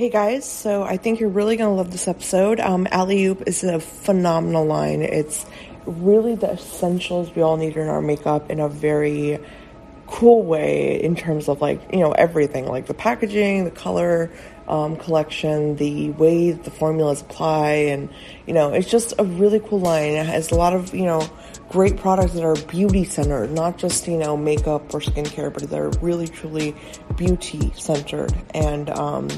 Hey guys, so I think you're really to love this episode. Um, Alleyoop is a phenomenal line. It's really the essentials we all need in our makeup in a very cool way in terms of like, you know, everything like the packaging, the color um, collection, the way the formulas apply, and, you know, it's just a really cool line. It has a lot of, you know, great products that are beauty centered, not just, you know, makeup or skincare, but they're really truly beauty centered and um,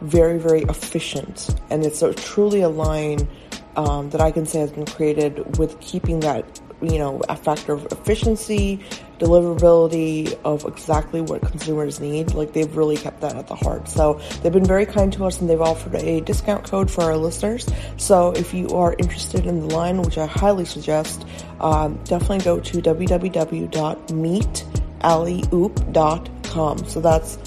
very, very efficient. And it's a, truly a line um, that I can say has been created with keeping that, you know, a factor of efficiency, deliverability of exactly what consumers need. Like they've really kept that at the heart. So they've been very kind to us and they've offered a discount code for our listeners. So if you are interested in the line, which I highly suggest, um, definitely go to www.meetalleyoop.com. So that's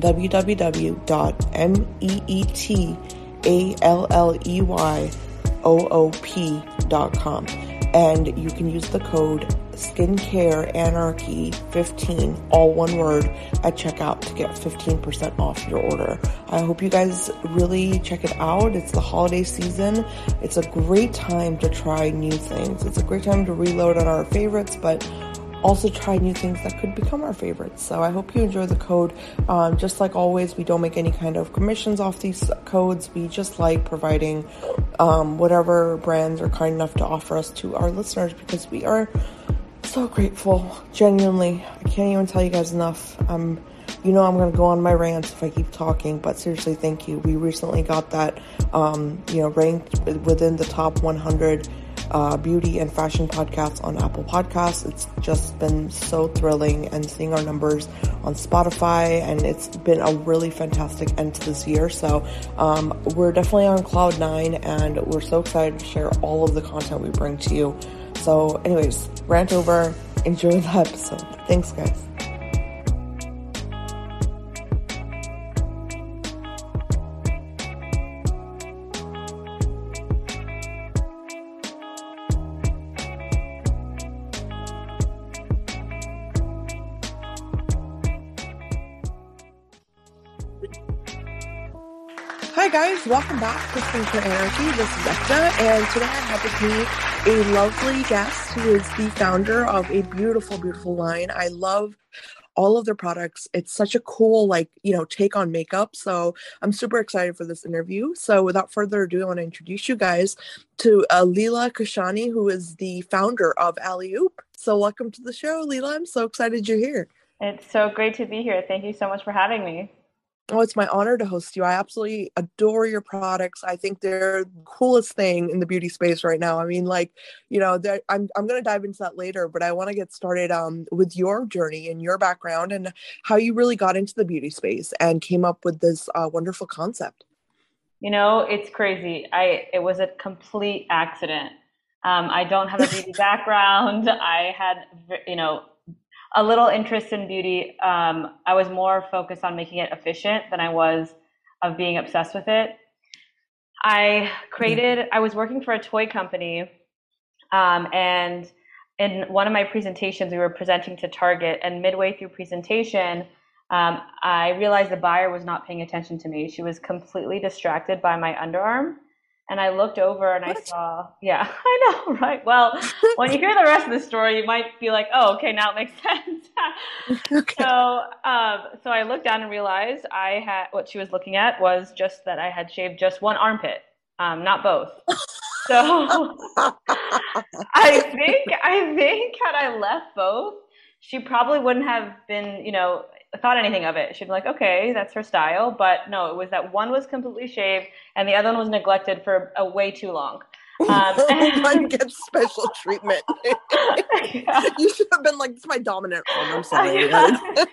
www.meetalleyoop.com. And you can use the code skincare anarchy 15 all one word at checkout to get 15% off your order. I hope you guys really check it out. It's the holiday season. It's a great time to try new things. It's a great time to reload on our favorites but also try new things that could become our favorites. So I hope you enjoy the code. Um, just like always, we don't make any kind of commissions off these codes. We just like providing um, whatever brands are kind enough to offer us to our listeners because we are so grateful. Genuinely, I can't even tell you guys enough. Um, you know, I'm going to go on my rants if I keep talking, but seriously, thank you. We recently got that, um, you know, ranked within the top 100 uh, beauty and fashion podcasts on Apple Podcasts. It's just been so thrilling and seeing our numbers on Spotify, and it's been a really fantastic end to this year. So um, we're definitely on cloud nine, and we're so excited to share all of the content we bring to you. So, anyways, rant over. Enjoy the episode. Thanks, guys. Guys, welcome back to Skincare Anarchy. This is Ekta, and today I have with me a lovely guest who is the founder of a beautiful, beautiful line. I love all of their products. It's such a cool, like, you know, take on makeup. So I'm super excited for this interview. So without further ado, I want to introduce you guys to uh, Leila Kashani, who is the founder of Alleyoop. So welcome to the show, Leila. I'm so excited you're here. It's so great to be here. Thank you so much for having me. Oh, it's my honor to host you. I absolutely adore your products. I think they're the coolest thing in the beauty space right now. I mean, like, you know, I'm I'm going to dive into that later, but I want to get started um with your journey and your background and how you really got into the beauty space and came up with this uh, wonderful concept. You know, it's crazy. I it was a complete accident. Um, I don't have a beauty background. I had, you know, a little interest in beauty. Um, I was more focused on making it efficient than I was of being obsessed with it. I created, I was working for a toy company, um, and in one of my presentations, we were presenting to Target, and midway through presentation, um, I realized the buyer was not paying attention to me. She was completely distracted by my underarm and I looked over and what? I saw, yeah, I know, right? Well, when you hear the rest of the story, you might be like, oh, okay, now it makes sense. okay. So, um, so I looked down and realized I had what she was looking at was just that I had shaved just one armpit, um, not both. So I think I think had I left both, she probably wouldn't have been, you know, thought anything of it. She'd be like, okay, that's her style. But no, it was that one was completely shaved and the other one was neglected for a way too long. Um, one gets special treatment. yeah. You should have been like, "It's my dominant arm." I'm sorry. oh,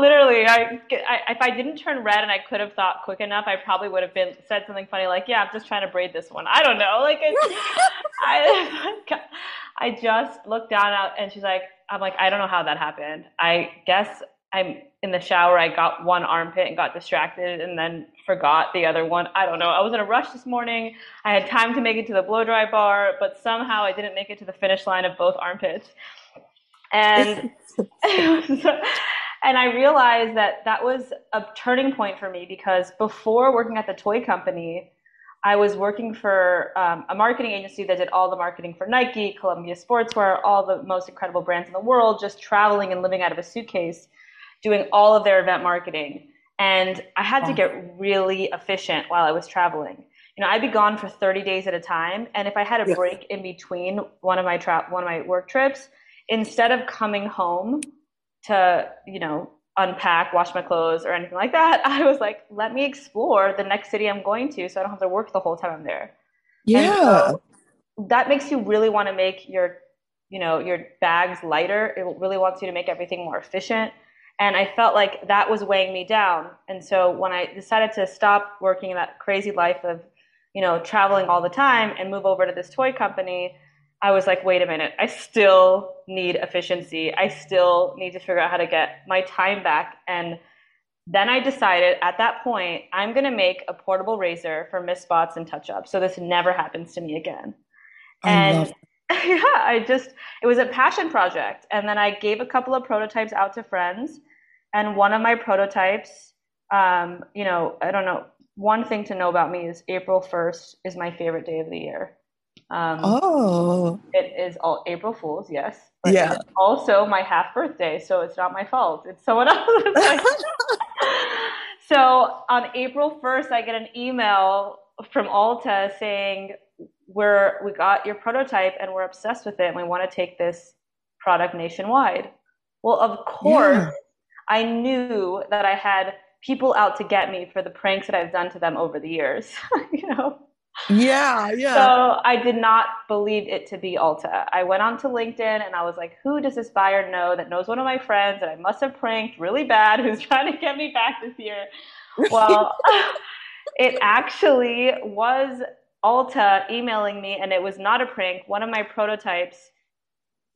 literally, I, I, if I didn't turn red and I could have thought quick enough, I probably would have been said something funny like, "Yeah, I'm just trying to braid this one." I don't know. Like, I, I just looked down out, and she's like, "I'm like, I don't know how that happened. I guess I'm in the shower, I got one armpit and got distracted and then forgot the other one. I don't know. I was in a rush this morning. I had time to make it to the blow dry bar, but somehow I didn't make it to the finish line of both armpits. And and I realized that that was a turning point for me because before working at the toy company, I was working for um, a marketing agency that did all the marketing for Nike, Columbia Sportswear, all the most incredible brands in the world, just traveling and living out of a suitcase doing all of their event marketing. And I had to get really efficient while I was traveling. You know, I'd be gone for 30 days at a time. And if I had a break in between one of my tra- one of my work trips, instead of coming home to, you know, unpack, wash my clothes or anything like that, I was like, let me explore the next city I'm going to so I don't have to work the whole time I'm there. Yeah. So that makes you really want to make your, you know, your bags lighter. It really wants you to make everything more efficient. And I felt like that was weighing me down. And so when I decided to stop working that crazy life of, you know, traveling all the time and move over to this toy company, I was like, wait a minute, I still need efficiency. I still need to figure out how to get my time back. And then I decided at that point, I'm going to make a portable razor for miss spots and touch ups. So this never happens to me again. I and yeah, I just, it was a passion project. And then I gave a couple of prototypes out to friends and one of my prototypes, um, you know, I don't know. One thing to know about me is April 1st is my favorite day of the year. Um, oh. It is all April Fool's, yes. But yeah. also my half birthday, so it's not my fault. It's someone else's. so on April 1st, I get an email from Ulta saying, we're, we got your prototype and we're obsessed with it and we want to take this product nationwide. Well, of course, yeah. I knew that I had people out to get me for the pranks that I've done to them over the years, you know? Yeah, yeah. So I did not believe it to be Ulta. I went onto LinkedIn and I was like, who does this buyer know that knows one of my friends that I must have pranked really bad who's trying to get me back this year? Well, it actually was Ulta emailing me and it was not a prank. One of my prototypes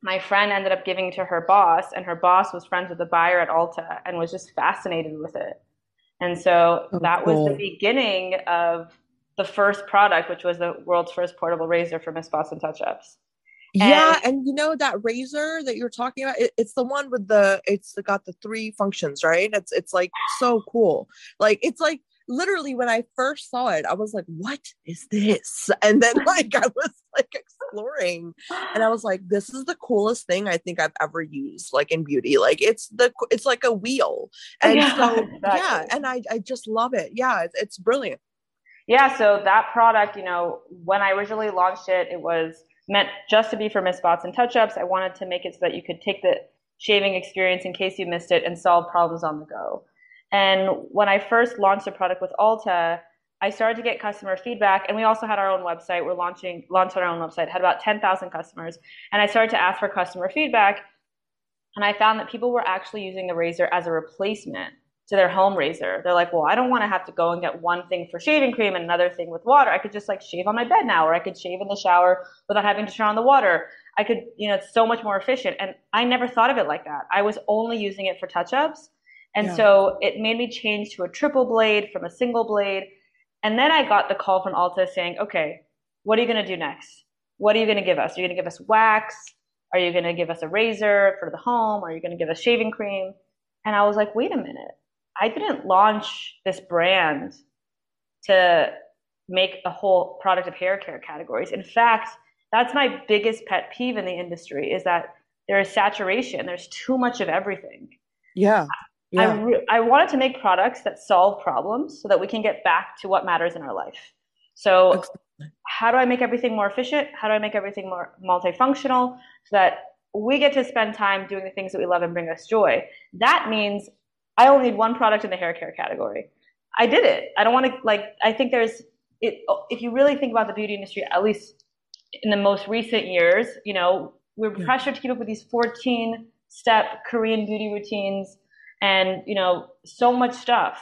my friend ended up giving to her boss, and her boss was friends with the buyer at Ulta and was just fascinated with it. And so oh, that cool. was the beginning of the first product, which was the world's first portable razor for Miss Spots and Touch Ups. Yeah, and you know that razor that you're talking about, it, it's the one with the it's got the three functions, right? It's it's like so cool. Like it's like literally when I first saw it, I was like, what is this? And then like I was like exploring and I was like, this is the coolest thing I think I've ever used like in beauty. Like it's the it's like a wheel. And yeah, so exactly. yeah, and I I just love it. Yeah, it's, it's brilliant. Yeah, so that product, you know, when I originally launched it, it was meant just to be for miss spots and touch ups. I wanted to make it so that you could take the shaving experience in case you missed it and solve problems on the go. And when I first launched the product with Ulta, I started to get customer feedback, and we also had our own website. We're launching launched our own website, had about 10,000 customers, and I started to ask for customer feedback, and I found that people were actually using the razor as a replacement to their home razor. They're like, well, I don't want to have to go and get one thing for shaving cream and another thing with water. I could just like shave on my bed now, or I could shave in the shower without having to turn on the water. I could, you know, it's so much more efficient. And I never thought of it like that. I was only using it for touch ups. And yeah. so it made me change to a triple blade from a single blade. And then I got the call from Ulta saying, okay, what are you going to do next? What are you going to give us? Are you going to give us wax? Are you going to give us a razor for the home? Are you going to give us shaving cream? And I was like, wait a minute. I didn't launch this brand to make a whole product of hair care categories. In fact, that's my biggest pet peeve in the industry is that there is saturation. There's too much of everything. Yeah. Yeah. I, re- I wanted to make products that solve problems so that we can get back to what matters in our life. So, Excellent. how do I make everything more efficient? How do I make everything more multifunctional so that we get to spend time doing the things that we love and bring us joy? That means I only need one product in the hair care category. I did it. I don't want to like. I think there's it, oh, if you really think about the beauty industry, at least in the most recent years, you know, we're pressured to keep up with these 14 step Korean beauty routines and, you know, so much stuff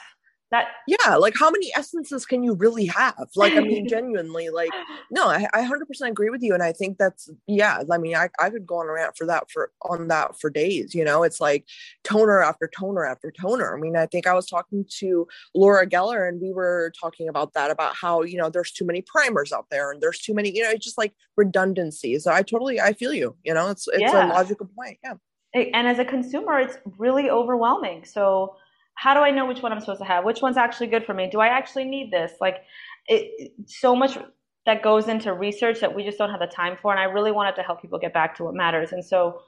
that yeah like how many essences can you really have? Like i mean genuinely like no I, I 100% agree with you and i think that's yeah i mean I, I could go on a rant for that for on that for days you know? It's like toner after toner after toner. I mean i think i was talking to laura geller and we were talking about that about how you know there's too many primers out there and there's too many you know it's just like redundancy. So i totally i feel you you know? It's it's yeah. a logical point yeah and as a consumer it's really overwhelming so how do I know which one I'm supposed to have? Which one's actually good for me? Do I actually need this? Like, it, so much that goes into research that we just don't have the time for. And I really wanted to help people get back to what matters. And so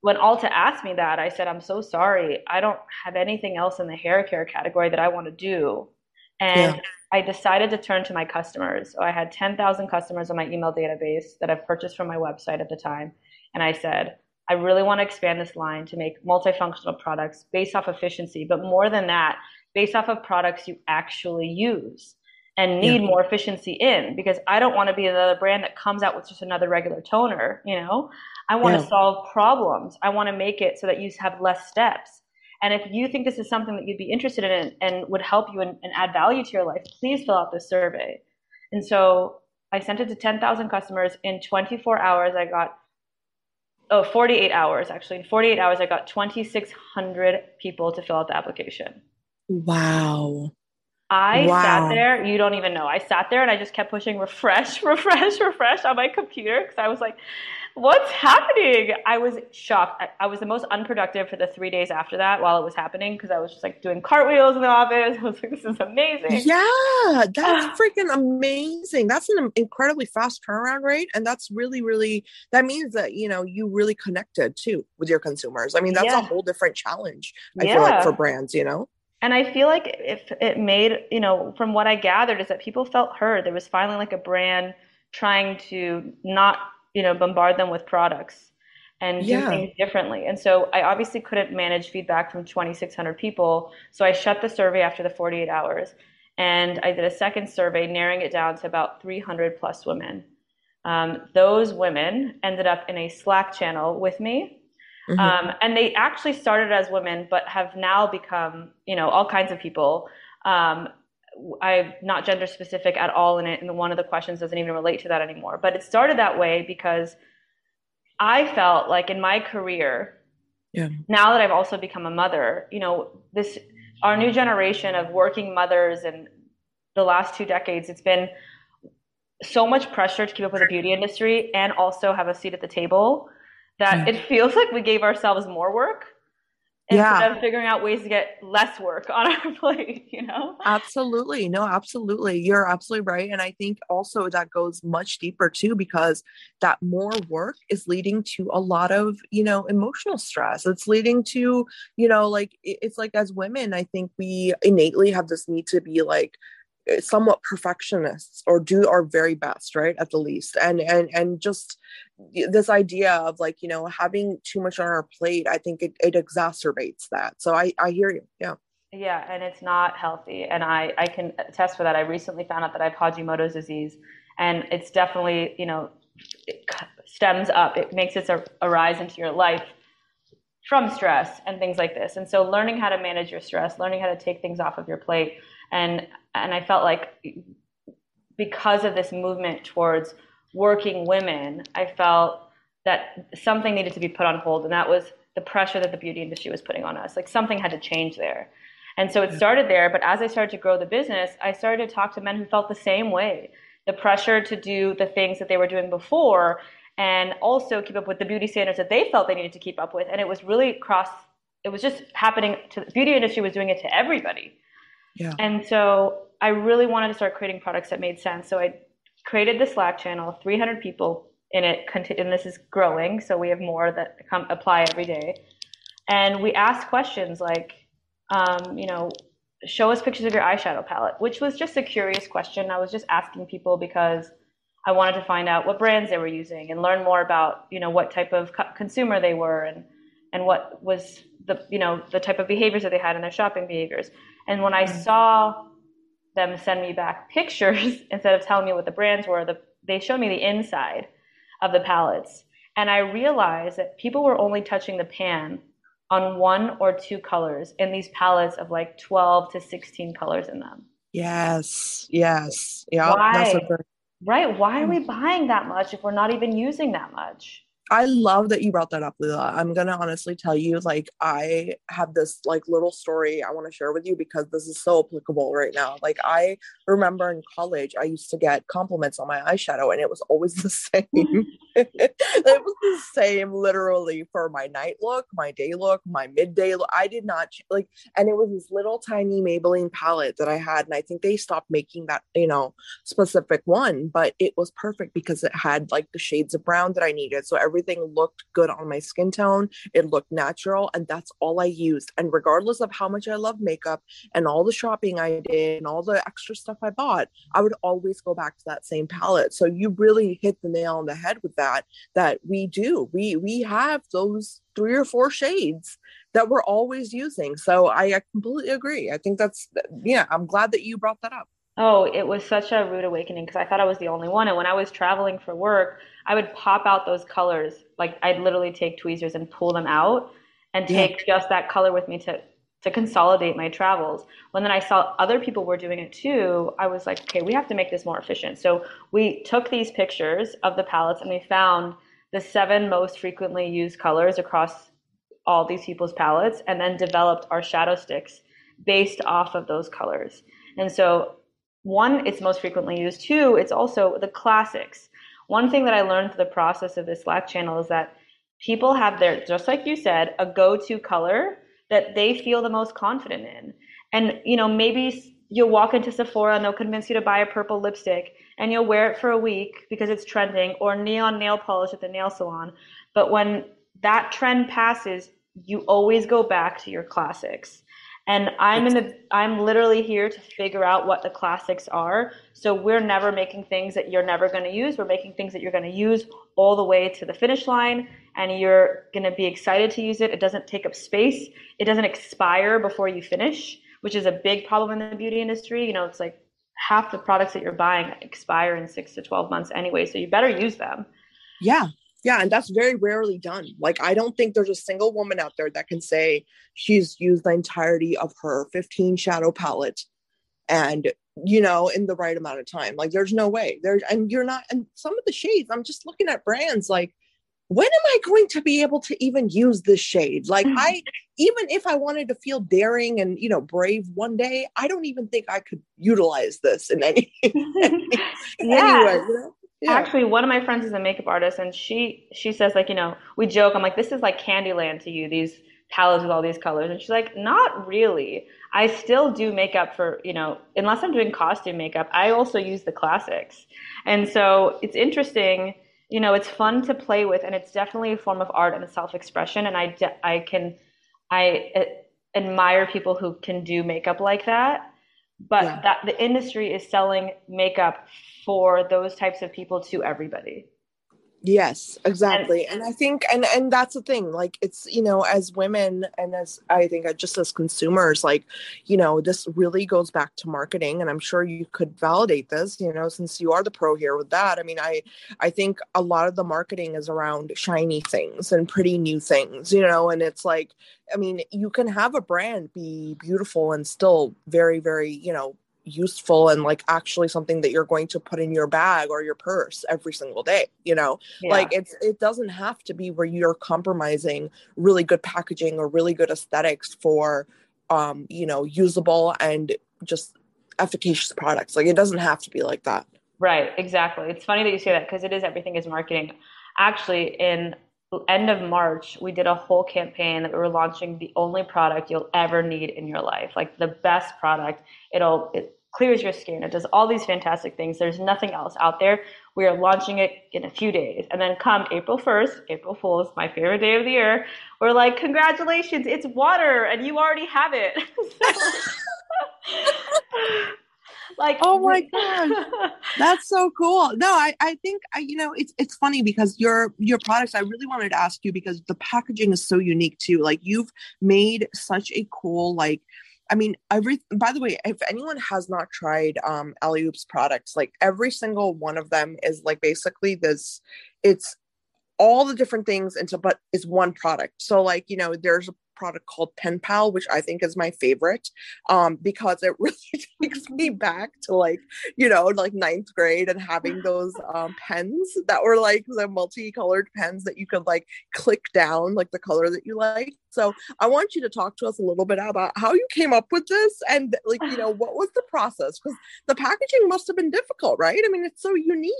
when Ulta asked me that, I said, I'm so sorry. I don't have anything else in the hair care category that I want to do. And yeah. I decided to turn to my customers. So I had 10,000 customers on my email database that I've purchased from my website at the time. And I said, I really want to expand this line to make multifunctional products based off efficiency, but more than that, based off of products you actually use and need yeah. more efficiency in because I don't want to be another brand that comes out with just another regular toner, you know? I want yeah. to solve problems. I want to make it so that you have less steps. And if you think this is something that you'd be interested in and would help you and, and add value to your life, please fill out this survey. And so I sent it to 10,000 customers. In 24 hours, I got oh 48 hours actually. In 48 hours i got 2600 people to fill out the application. Wow. I wow. sat there you don't even know. I sat there and i just kept pushing refresh refresh refresh on my computer because i was like what's happening? I was shocked. I, I, was the most unproductive for the three days after that while it was happening because I was just like doing cartwheels in the office. I was like, this is amazing. Yeah, that's freaking amazing. That's an incredibly fast turnaround rate. And that's really, really, that means that, you know, you really connected too with your consumers. I mean, that's yeah. a whole different challenge, I yeah. feel like, for brands, you know? And I feel like if it made, you know, from what I gathered is that people felt heard. There was finally like a brand trying to not you know, bombard them with products and do yeah. things differently. And so I obviously couldn't manage feedback from 2,600 people. So I shut the survey after the 48 hours. And I did a second survey, narrowing it down to about 300 plus women. Um, those women ended up in a Slack channel with me. Mm-hmm. Um, and they actually started as women, but have now become, you know, all kinds of people. Um, I'm not gender specific at all in it, and one of the questions doesn't even relate to that anymore. But it started that way because I felt like in my career, yeah. now that I've also become a mother, you know, this our new generation of working mothers and the last two decades, it's been so much pressure to keep up with the beauty industry and also have a seat at the table that mm. it feels like we gave ourselves more work instead yeah. of figuring out ways to get less work on our plate, you know? Absolutely. No, absolutely. You're absolutely right. And I think also that goes much deeper too, because that more work is leading to a lot of, you know, emotional stress. It's leading to, you know, like it's like as women, I think we innately have this need to be like, somewhat perfectionists or do our very best right at the least. And and and just this idea of like you know having too much on our plate i think it, it exacerbates that. So i i hear you. Yeah. Yeah and it's not healthy. And i i can attest for that. I recently found out that i have hashimoto's disease and it's definitely you know stems up it makes its arise into your life from stress and things like this. And so learning how to manage your stress learning how to take things off of your plate and and I felt like because of this movement towards working women, I felt that something needed to be put on hold, and that was the pressure that the beauty industry was putting on us. Like something had to change there. And so it started there, but as I started to grow the business, I started to talk to men who felt the same way. The pressure to do the things that they were doing before and also keep up with the beauty standards that they felt they needed to keep up with. And it was really cross it was just happening to the beauty industry was doing it to everybody. Yeah. And so I really wanted to start creating products that made sense. So I created the Slack channel, 300 people in it, and this is growing. So we have more that come apply every day. And we asked questions like, um, you know, show us pictures of your eyeshadow palette, which was just a curious question. I was just asking people because I wanted to find out what brands they were using and learn more about, you know, what type of co- consumer they were and and what was the, you know, the type of behaviors that they had in their shopping behaviors. And when I saw them send me back pictures instead of telling me what the brands were. The, they showed me the inside of the palettes. And I realized that people were only touching the pan on one or two colors in these palettes of like 12 to 16 colors in them. Yes. Yes. Yeah. Why? Right. Why are we buying that much if we're not even using that much? I love that you brought that up, Leila. I'm gonna honestly tell you, like, I have this like little story I want to share with you because this is so applicable right now. Like, I remember in college, I used to get compliments on my eyeshadow, and it was always the same. Mm-hmm. it was the same, literally, for my night look, my day look, my midday look. I did not like, and it was this little tiny Maybelline palette that I had, and I think they stopped making that, you know, specific one, but it was perfect because it had like the shades of brown that I needed. So every everything looked good on my skin tone. It looked natural, and that's all I used. And regardless of how much I love makeup and all the shopping I did and all the extra stuff I bought, I would always go back to that same palette. So you really hit the nail on the head with that. That we do. We we have those three or four shades that we're always using. So I, I completely agree. I think that's yeah. I'm glad that you brought that up. Oh, it was such a rude awakening because I thought I was the only one. And when I was traveling for work, I would pop out those colors. Like I'd literally take tweezers and pull them out and take yeah. just that color with me to to consolidate my travels. When then I saw other people were doing it too, I was like, okay, we have to make this more efficient. So we took these pictures of the palettes and we found the seven most frequently used colors across all these people's palettes and then developed our shadow sticks based off of those colors. And so one, it's most frequently used. Two, it's also the classics. One thing that I learned through the process of this Slack channel is that people have their, just like you said, a go-to color that they feel the most confident in. And, you know, maybe you'll walk into Sephora and they'll convince you to buy a purple lipstick and you'll wear it for a week because it's trending or neon nail polish at the nail salon. But when that trend passes, you always go back to your classics and i'm in the i'm literally here to figure out what the classics are. So we're never making things that you're never going to use. We're making things that you're going to use all the way to the finish line and you're going to be excited to use it. It doesn't take up space. It doesn't expire before you finish which is a big problem in the beauty industry. You know it's like half the products that you're buying expire in 6 to 12 months anyway so you better use them. Yeah yeah, and that's very rarely done. Like, I don't think there's a single woman out there that can say she's used the entirety of her 15 shadow palette and, you know, in the right amount of time. Like, there's no way. There's, and you're not, and some of the shades, I'm just looking at brands like, when am I going to be able to even use this shade? Like, mm-hmm. I, even if I wanted to feel daring and, you know, brave one day, I don't even think I could utilize this in any, any yeah. anyway. You know? Yeah. Actually, one of my friends is a makeup artist, and she she says like you know we joke. I'm like this is like Candyland to you. These palettes with all these colors, and she's like not really. I still do makeup for you know unless I'm doing costume makeup. I also use the classics, and so it's interesting. You know, it's fun to play with, and it's definitely a form of art and self expression. And I de- I can I uh, admire people who can do makeup like that but yeah. that the industry is selling makeup for those types of people to everybody yes exactly and, and, i think and and that's the thing like it's you know as women and as i think uh, just as consumers like you know this really goes back to marketing and i'm sure you could validate this you know since you are the pro here with that. I mean i i think a lot of the marketing is around shiny things and pretty new things you know and it's like i mean you can have a brand be beautiful and still very very you know useful and like actually something that you're going to put in your bag or your purse every single day you know? Yeah. like it's it doesn't have to be where you're compromising really good packaging or really good aesthetics for um you know usable and just efficacious products. Like it doesn't have to be like that. Right exactly. It's funny that you say that because it is everything is marketing. Actually in end of March, we did a whole campaign that we were launching the only product you'll ever need in your life, like the best product. It'll it clears your skin. It does all these fantastic things. There's nothing else out there. We are launching it in a few days. And then come April 1st, April Fool's, my favorite day of the year, we're like, congratulations, it's water and you already have it. like oh my god that's so cool no i i think I, you know it's it's funny because your your products i really wanted to ask you because the packaging is so unique too like you've made such a cool like I mean, every by the way, if anyone has not tried um Alleyoop's products, like every single one of them is like basically this it's all the different things into but is one product. So like, you know, there's product called Pen Pal, which I think is my favorite um, because it really takes me back to like, you know, like ninth grade and having those um, pens that were like the multicolored pens that you could like click down like the color that you like. So I want you to talk to us a little bit about how you came up with this and like, you know, what was the process? Because the packaging must have been difficult, right? I mean, it's so unique.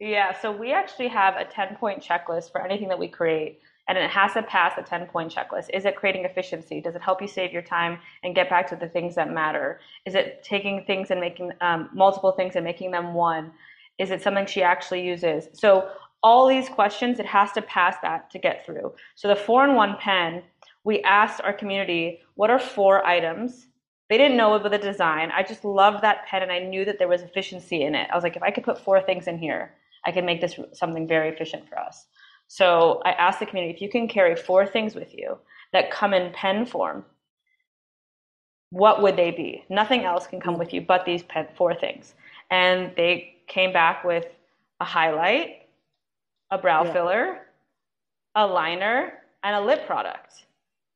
Yeah, so we actually have a 10 point checklist for anything that we create and it has to pass a 10 point checklist. Is it creating efficiency? Does it help you save your time and get back to the things that matter? Is it taking things and making um, multiple things and making them one? Is it something she actually uses? So, all these questions, it has to pass that to get through. So, the four in one pen, we asked our community, what are four items? They didn't know about the design. I just loved that pen and I knew that there was efficiency in it. I was like, if I could put four things in here, I can make this something very efficient for us. So I asked the community if you can carry four things with you that come in pen form, what would they be? Nothing else can come mm-hmm. with you but these pen, four things. And they came back with a highlight, a brow yeah. filler, a liner, and a lip product.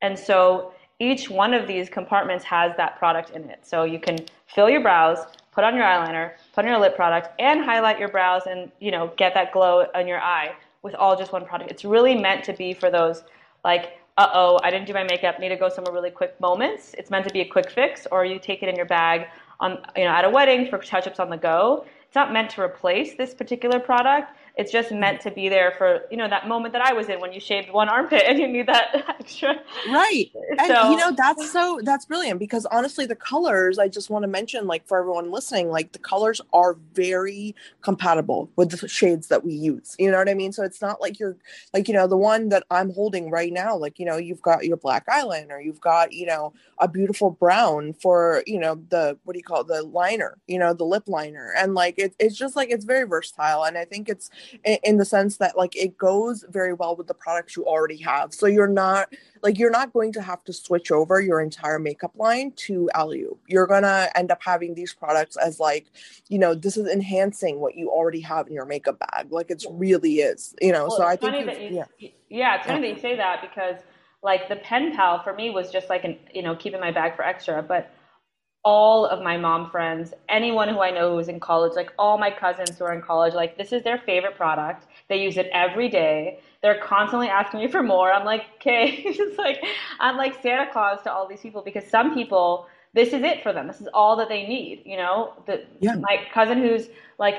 And so each one of these compartments has that product in it. So you can fill your brows, put on your eyeliner, put on your lip product, and highlight your brows and you know get that glow on your eye with all just one product. It's really meant to be for those like, uh oh, I didn't do my makeup, need to go somewhere really quick moments. It's meant to be a quick fix, or you take it in your bag on you know at a wedding for touch ups on the go. It's not meant to replace this particular product. It's just mm-hmm. meant to be there for you know that moment that I was in when you shaved one armpit and you need that extra. Right, and so, you know that's so that's brilliant because honestly, the colors I just want to mention, like for everyone listening, like the colors are very compatible with the shades that we use. You know what I mean? So it's not like you're like you know the one that I'm holding right now. Like you know you've got your black eyeliner, you've got you know a beautiful brown for you know the what do you call it, the liner, you know the lip liner, and like it, it's just like it's very versatile, and I think it's in, in the sense that like it goes very well with the products you already have. So you're not like you're not going to have to switch over your entire makeup line to Alleyoop. You're gonna end up having these products as like, you know, this is enhancing what you already have in your makeup bag. Like it really is, you know. Well, so I think you, yeah, yeah, it's funny yeah. that you say that because like the pen pal for me was just like an you know keeping my bag for extra, but all of my mom friends, anyone who I know who's in college, like all my cousins who are in college, like this is their favorite product. They use it every day. They're constantly asking me for more. I'm like, okay, it's like I'm like Santa Claus to all these people because some people this is it for them. This is all that they need. You know, the, yeah. my cousin who's like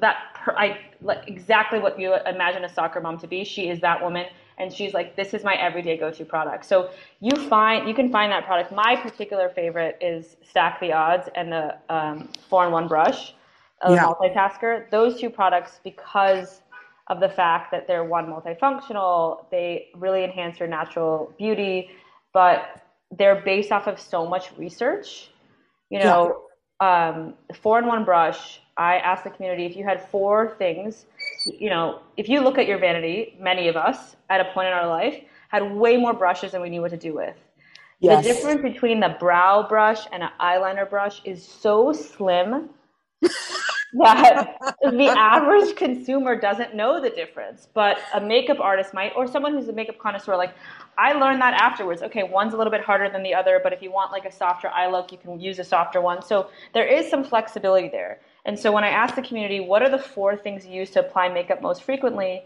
that, I like exactly what you imagine a soccer mom to be. She is that woman and she's like, this is my everyday go-to product. So you find you can find that product. My particular favorite is Stack the Odds and the um, four-in-one brush, a yeah. multitasker. Those two products, because of the fact that they're one multifunctional, they really enhance your natural beauty, but they're based off of so much research. You know, yeah. um, four-in-one brush. I asked the community if you had four things you know, if you look at your vanity, many of us at a point in our life had way more brushes than we knew what to do with. Yes. The difference between the brow brush and an eyeliner brush is so slim that the average consumer doesn't know the difference. But a makeup artist might, or someone who's a makeup connoisseur, like I learned that afterwards. Okay, one's a little bit harder than the other, but if you want like a softer eye look, you can use a softer one. So there is some flexibility there. And so when I asked the community, what are the four things you use to apply makeup most frequently?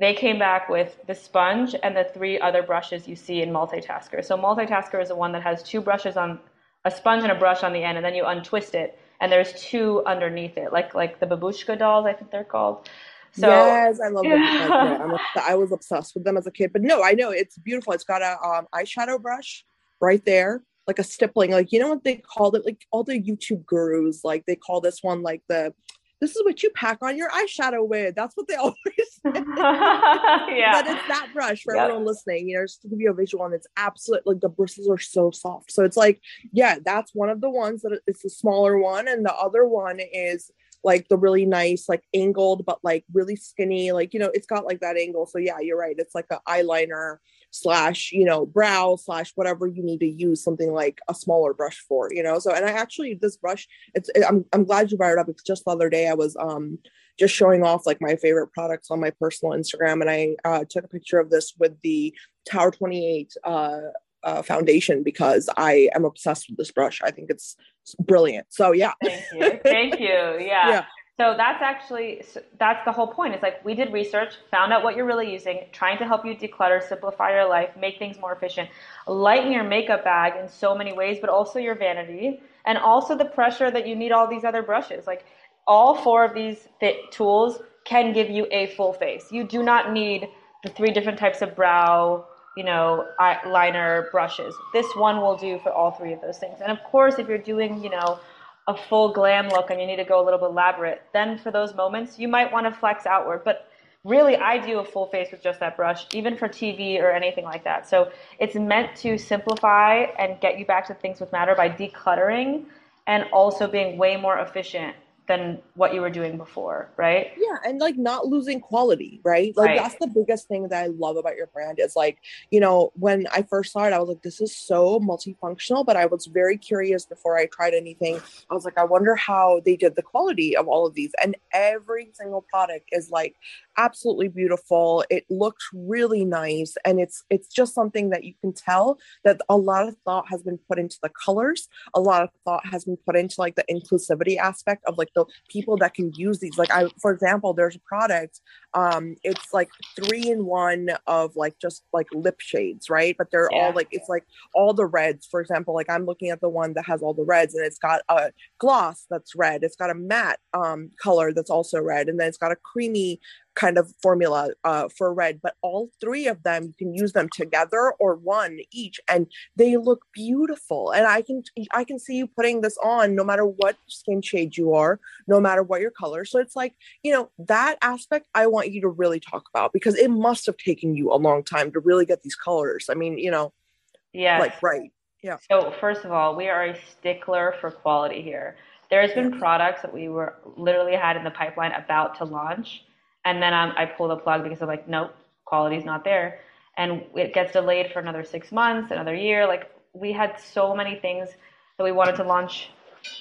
They came back with the sponge and the three other brushes you see in multitasker. So multitasker is the one that has two brushes on a sponge and a brush on the end, and then you untwist it, and there's two underneath it, like like the babushka dolls, I think they're called. So, yes, I love them. Yeah. I was obsessed with them as a kid, but no, I know it's beautiful. It's got a um, eyeshadow brush right there like a stippling, like you know what they called it, like all the YouTube gurus, like they call this one like the this is what you pack on your eyeshadow with. That's what they always say. yeah. But it's that brush for everyone listening, you know, just to give you a visual and it's absolute like the bristles are so soft. So it's like, yeah, that's one of the ones that it's the smaller one. And the other one is like the really nice, like angled, but like really skinny, like you know, it's got like that angle. So yeah, you're right. It's like an eyeliner slash you know brow slash whatever you need to use something like a smaller brush for you know so and i actually this brush it's i'm, I'm glad you brought it up it's just the other day i was um just showing off like my favorite products on my personal instagram and i uh, took a picture of this with the tower 28 uh, uh, foundation because I am obsessed with this brush. I think it's brilliant. So yeah. Thank you. Thank you. Yeah. yeah. So that's actually that's the whole point. It's like we did research, found out what you're really using, trying to help you declutter, simplify your life, make things more efficient, lighten your makeup bag in so many ways, but also your vanity and also the pressure that you need all these other brushes. Like all four of these fit tools can give you a full face. You do not need the three different types of brow, you know, liner brushes. This one will do for all three of those things. And of course, if you're doing, you know, a full glam look and you need to go a little bit elaborate, then for those moments, you might want to flex outward. But really, I do a full face with just that brush, even for TV or anything like that. So it's meant to simplify and get you back to things with matter by decluttering and also being way more efficient than what you were doing before, right? Yeah, and like not losing quality, right? Like right. that's the biggest thing that I love about your brand is like, you know, when I first saw it, I was like, this is so multifunctional, but I was very curious before I tried anything. I was like, I wonder how they did the quality of all of these. And every single product is like absolutely beautiful. It looks really nice. And it's it's just something that you can tell that a lot of thought has been put into the colors, a lot of thought has been put into like the inclusivity aspect of like the people that can use these. Like I, for example, there's a product. Um, it's like three in one of like just like lip shades, right? But they're yeah. all like it's like all the reds. For example, like I'm looking at the one that has all the reds, and it's got a gloss that's red. It's got a matte um, color that's also red, and then it's got a creamy kind of formula uh, for red, but all three of them, you can use them together or one each, and they look beautiful. And I can I can see you putting this on no matter what skin shade you are, no matter what your color. So it's like you know that aspect I want you to really talk about because it must have taken you a long time to really get these colors. I mean, you know, yeah, like right, yeah. So first of all, we are a stickler for quality here. There's been products that we were literally had in the pipeline about to launch and then I'm, I pull the plug because I'm like, nope, quality's not there. And it gets delayed for another six months, another year. Like we had so many things that we wanted to launch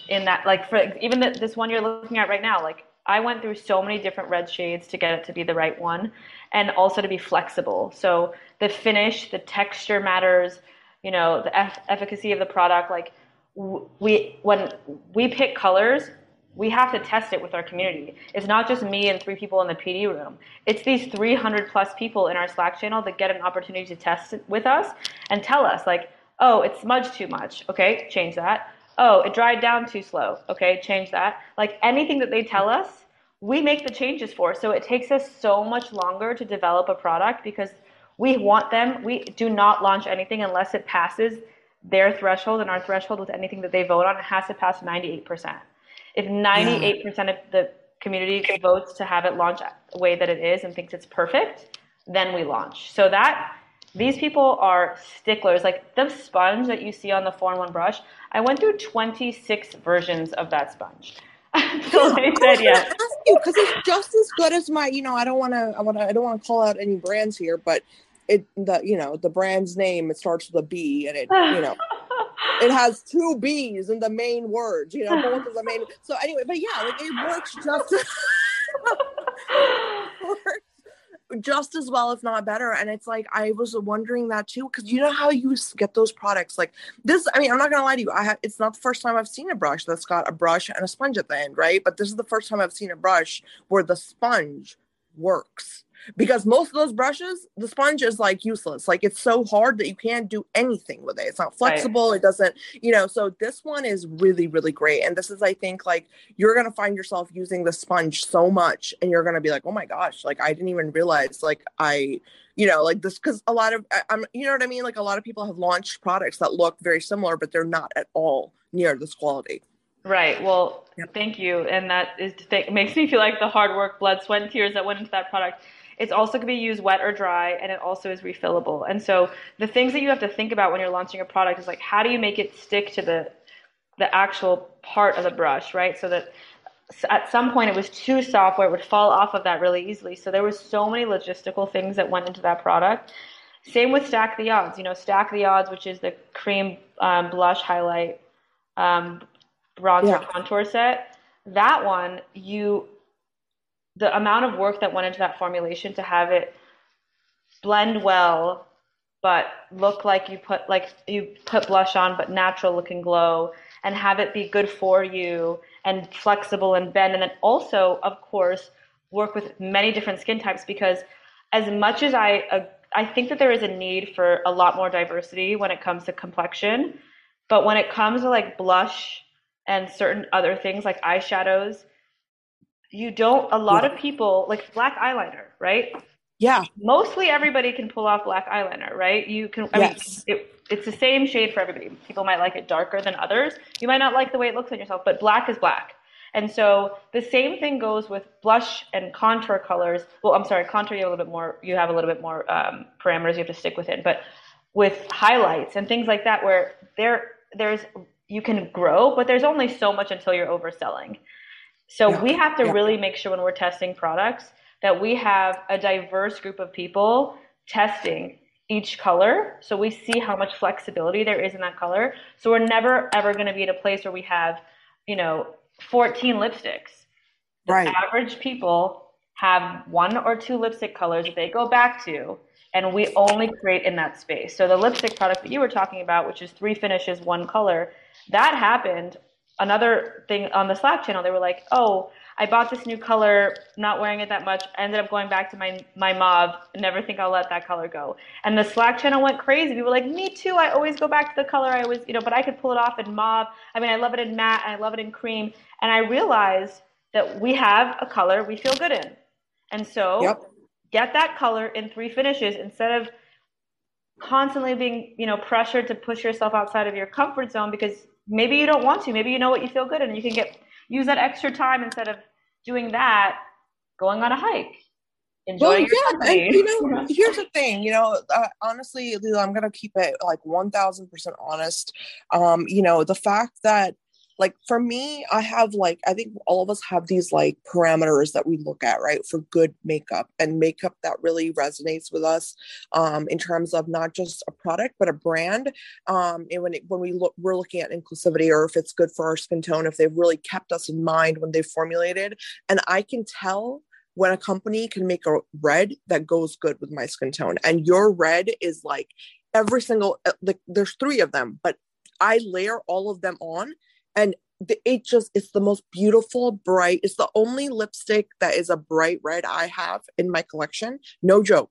in that, like for even the, this one you're looking at right now, like I went through so many different red shades to get it to be the right one and also to be flexible. So the finish, the texture matters, you know, the efficacy of the product. Like we, when we pick colors, we have to test it with our community. It's not just me and three people in the PD room. It's these 300 plus people in our Slack channel that get an opportunity to test it with us and tell us like, oh, it smudged too much. Okay, change that. Oh, it dried down too slow. Okay, change that. Like anything that they tell us, we make the changes for. So it takes us so much longer to develop a product because we want them. We do not launch anything unless it passes their threshold and our threshold with anything that they vote on. It has to pass 98%. If 98% yeah. of the community votes to have it launch the way that it is and thinks it's perfect, then we launch. So that these people are sticklers. Like the sponge that you see on the 4-in-1 brush, I went through 26 versions of that sponge. so I said yes. because it's just as good as my. You know, I don't want to. I want to. I don't want to call out any brands here, but it the you know the brand's name it starts with a B, and it you know it has two B's in the main words, you know, both of the main. So anyway, but yeah, like it works just just as well, if not better. And it's like I was wondering that too, because you know how you get those products like this. I mean, I'm not gonna lie to you. I have. It's not the first time I've seen a brush that's got a brush and a sponge at the end, right? But this is the first time I've seen a brush where the sponge works. Because most of those brushes the sponge is like useless. Like it's so hard that you can't do anything with it. It's not flexible. Right. it doesn't you know so this one is really really great. And this is i think like you're gonna find yourself using the sponge so much and you're gonna be like oh my gosh like i didn't even realize like i you know like this because a lot of i'm you know what i mean? Like a lot of people have launched products that look very similar but they're not at all near this quality Right. Well, yep. thank you. And that is th- makes me feel like the hard work, blood, sweat, and tears that went into that product it's also going to be used wet or dry, and it also is refillable. And so the things that you have to think about when you're launching a product is like, how do you make it stick to the the actual part of the brush, right? So that at some point it was too soft where it would fall off of that really easily. So there was so many logistical things that went into that product. Same with Stack the Odds. You know, Stack the Odds, which is the cream um, blush highlight um, bronzer yeah. contour set. That one, you the amount of work that went into that formulation to have it blend well, but look like you put like you put blush on, but natural looking glow, and have it be good for you and flexible and bend, and then also, of course, work with many different skin types because as much as I uh, I think that there is a need for a lot more diversity when it comes to complexion, but when it comes to like blush and certain other things like eyeshadows, you don't a lot yeah. of people like black eyeliner, right? Yeah. Mostly everybody can pull off black eyeliner, right? You can I yes. mean it, it's the same shade for everybody. People might like it darker than others. You might not like the way it looks on yourself, but black is black. And so the same thing goes with blush and contour colors. Well, I'm sorry, contour you have a little bit more. You have a little bit more um, parameters you have to stick within, but with highlights and things like that, where there there's you can grow, but there's only so much until you're overselling. So yeah. we have to yeah. really make sure when we're testing products that we have a diverse group of people testing each color so we see how much flexibility there is in that color. So we're never ever going to be at a place where we have, you know, 14 lipsticks. The right. average people have one or two lipstick colors that they go back to, and we only create in that space. So the lipstick product that you were talking about, which is three finishes, one color, that happened. Another thing on the Slack channel, they were like, "Oh, I bought this new color, not wearing it that much. I ended up going back to my my mauve. Never think I'll let that color go. And the Slack channel went crazy. People were like, me too. I always go back to the color I always, you know, but I could pull it off in mauve. I mean, I love it in matte. I love it in cream. And I realized that we have a color we feel good in. And so yep. get that color in three finishes instead of constantly being, you know, pressured to push yourself outside of your comfort zone because maybe you don't want to. Maybe you know what you feel good and you can get use that extra time instead of doing that, going on a hike. Enjoying well, yeah, and, you know, here's the thing. You know, uh, honestly, Leila, I'm gonna keep it like 1,000 percent honest. Um, you know, the fact that like for me i have like i think all of us have these like parameters that we look at right for good makeup and makeup that really resonates with us um, in terms of not just a product but a brand. Um, and when it, when we look we're looking at inclusivity or if it's good for our skin tone if they've really kept us in mind when they formulated. And i can tell when a company can make a red that goes good with my skin tone. And your red is like every single uh, like there's three of them but I layer all of them on and it just it's the most beautiful bright it's the only lipstick that is a bright red i have in my collection. No joke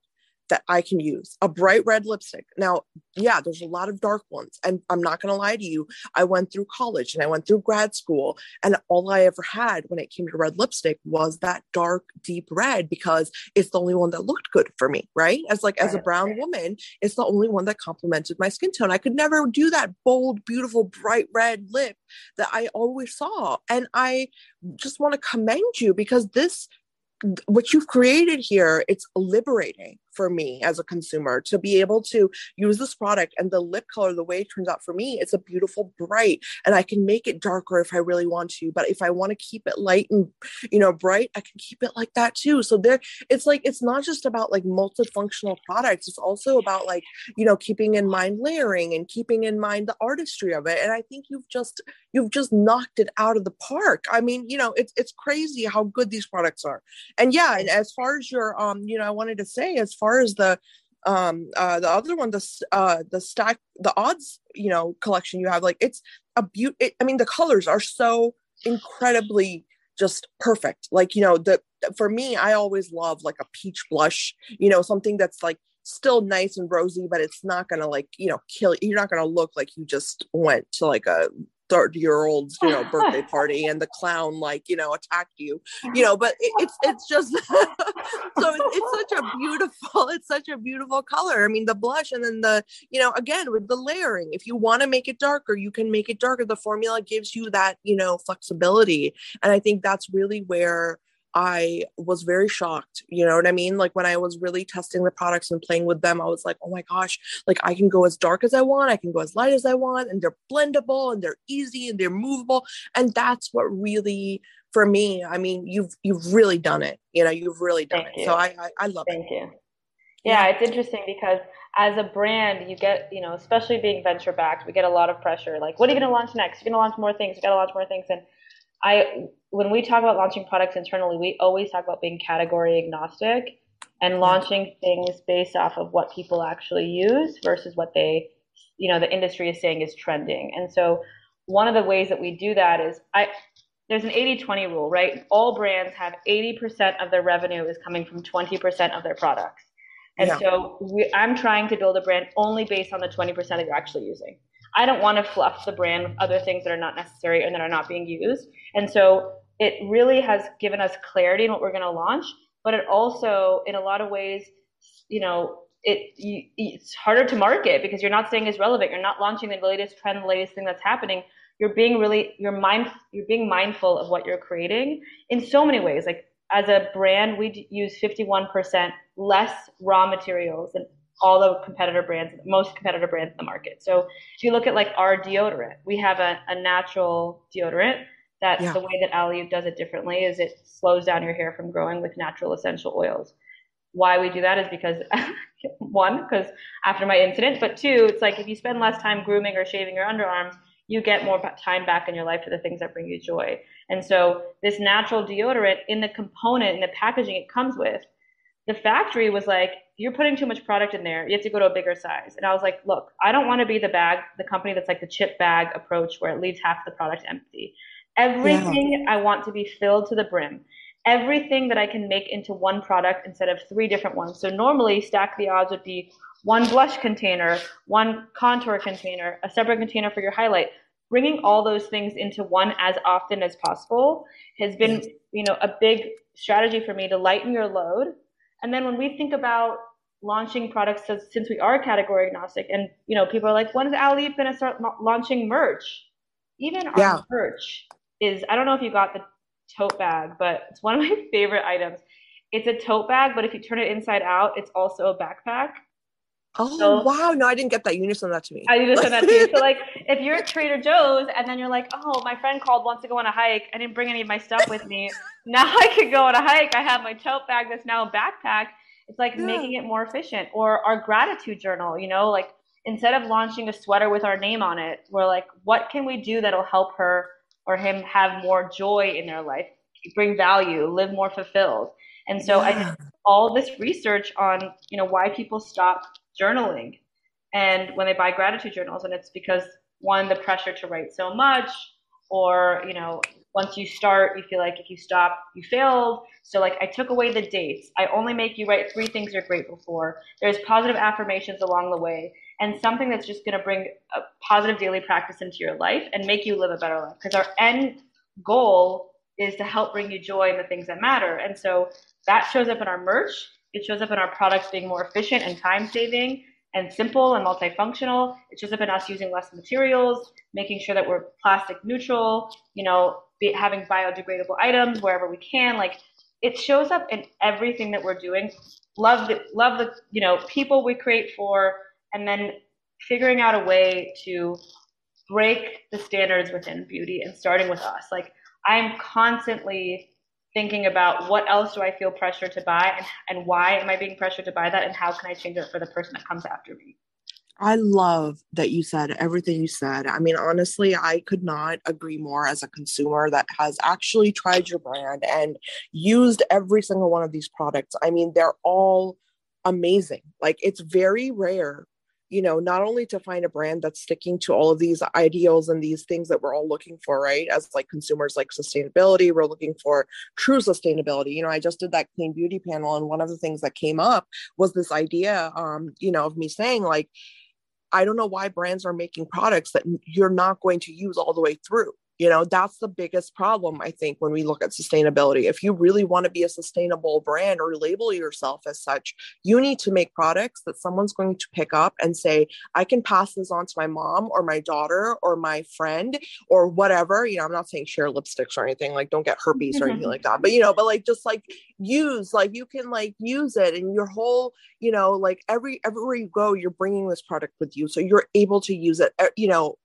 that I can use a bright red lipstick. Now, yeah, there's a lot of dark ones. And I'm not going to lie to you. I went through college and I went through grad school, and all I ever had when it came to red lipstick was that dark, deep red because it's the only one that looked good for me, right? As like as a brown woman, it's the only one that complemented my skin tone. I could never do that bold, beautiful, bright red lip that I always saw. And I just want to commend you because this what you've created here it's liberating for me as a consumer to be able to use this product and the lip color the way it turns out for me it's a beautiful bright and i can make it darker if i really want to but if i want to keep it light and you know bright i can keep it like that too. So there it's like it's not just about like multifunctional products it's also about like you know keeping in mind layering and keeping in mind the artistry of it and i think you've just you've just knocked it out of the park. I mean you know it's it's crazy how good these products are. And yeah and as far as your um you know i wanted to say as far far as the um uh the other one the uh the stack the odds you know collection you have like it's a beaut it, i mean the colors are so incredibly just perfect. Like you know the for me i always love like a peach blush you know something that's like still nice and rosy but it's not gonna like you know kill you're not gonna look like you just went to like a 30 year old's you know birthday party and the clown like you know attacked you you know but it, it's it's just so it's such a beautiful it's such a beautiful color. I mean the blush and then the you know again with the layering if you want to make it darker you can make it darker. The formula gives you that you know flexibility and i think that's really where I was very shocked. You know what I mean? Like when I was really testing the products and playing with them, I was like, oh my gosh, like I can go as dark as I want, I can go as light as I want, and they're blendable and they're easy and they're movable. And that's what really for me, I mean, you've you've really done it. You know, you've really done Thank it. You. So I, I, I love Thank it. Thank you. Yeah, it's interesting because as a brand, you get, you know, especially being venture backed, we get a lot of pressure. Like, what are you going to launch next? You're going to launch more things. You got to launch more things. And I, when we talk about launching products internally, we always talk about being category agnostic and launching things based off of what people actually use versus what they, you know, the industry is saying is trending. And so one of the ways that we do that is I, there's an 80-20 rule, right? All brands have 80% of their revenue is coming from 20% of their products. And yeah. so we, I'm trying to build a brand only based on the 20% that you're actually using. I don't want to fluff the brand with other things that are not necessary and that are not being used. And so it really has given us clarity in what we're going to launch, but it also, in a lot of ways, you know, it you, it's harder to market because you're not staying as relevant. You're not launching the latest trend, the latest thing that's happening. You're being really you're mind you're being mindful of what you're creating in so many ways. Like as a brand, we use 51% less raw materials than all the competitor brands, most competitor brands in the market. So if you look at like our deodorant, we have a, a natural deodorant that yeah. the way that Alley does it differently is it slows down your hair from growing with natural essential oils. Why we do that is because one, because after my incident, but two, it's like if you spend less time grooming or shaving your underarms, you get more time back in your life to the things that bring you joy. And so this natural deodorant in the component, in the packaging it comes with, the factory was like, you're putting too much product in there. You have to go to a bigger size. And I was like, look, I don't want to be the bag, the company that's like the chip bag approach where it leaves half the product empty. Everything yeah. I want to be filled to the brim. Everything that I can make into one product instead of three different ones. So normally stack the odds would be one blush container, one contour container, a separate container for your highlight. Bringing all those things into one as often as possible has been, you know, a big strategy for me to lighten your load. And then when we think about launching products, since we are category agnostic, and you know, people are like, when is Alley going to start launching merch? Even our yeah. merch is, I don't know if you got the tote bag, but it's one of my favorite items. It's a tote bag, but if you turn it inside out, it's also a backpack. Oh so, wow! No, I didn't get that. You need to send that to me. I need to send that to you. So like, if you're at Trader Joe's and then you're like, oh, my friend called wants to go on a hike. I didn't bring any of my stuff with me. now I can go on a hike. I have my tote bag that's now a backpack. It's like yeah. making it more efficient. Or our gratitude journal. You know, like instead of launching a sweater with our name on it, we're like, what can we do that'll help her or him have more joy in their life, bring value, live more fulfilled? And so yeah. I all this research on you know why people stop journaling and when they buy gratitude journals and it's because one the pressure to write so much or you know once you start you feel like if you stop you failed so like i took away the dates i only make you write three things you're grateful for there's positive affirmations along the way and something that's just going to bring a positive daily practice into your life and make you live a better life because our end goal is to help bring you joy in the things that matter and so that shows up in our merch it shows up in our products being more efficient and time saving and simple and multifunctional. It shows up in us using less materials, making sure that we're plastic neutral, you know, having biodegradable items wherever we can. Like it shows up in everything that we're doing. Love the love the you know people we create for, and then figuring out a way to break the standards within beauty and starting with us. Like I'm constantly thinking about what else do I feel pressure to buy and, and why am I being pressured to buy that and how can I change it for the person that comes after me. I love that you said everything you said. I mean, honestly, I could not agree more as a consumer that has actually tried your brand and used every single one of these products. I mean, they're all amazing. Like, it's very rare you know not only to find a brand that's sticking to all of these ideals and these things that we're all looking for right? As like consumers like sustainability we're looking for true sustainability. You know i just did that clean beauty panel and one of the things that came up was this idea um you know of me saying like i don't know why brands are making products that you're not going to use all the way through you know, that's the biggest problem, I think, when we look at sustainability. If you really want to be a sustainable brand or label yourself as such, you need to make products that someone's going to pick up and say, I can pass this on to my mom or my daughter or my friend or whatever. You know, I'm not saying share lipsticks or anything, like, don't get herpes or anything like that, but, you know, but like, just like use, like, you can like use it and your whole, you know, like every, everywhere you go, you're bringing this product with you. So you're able to use it, eh, you know,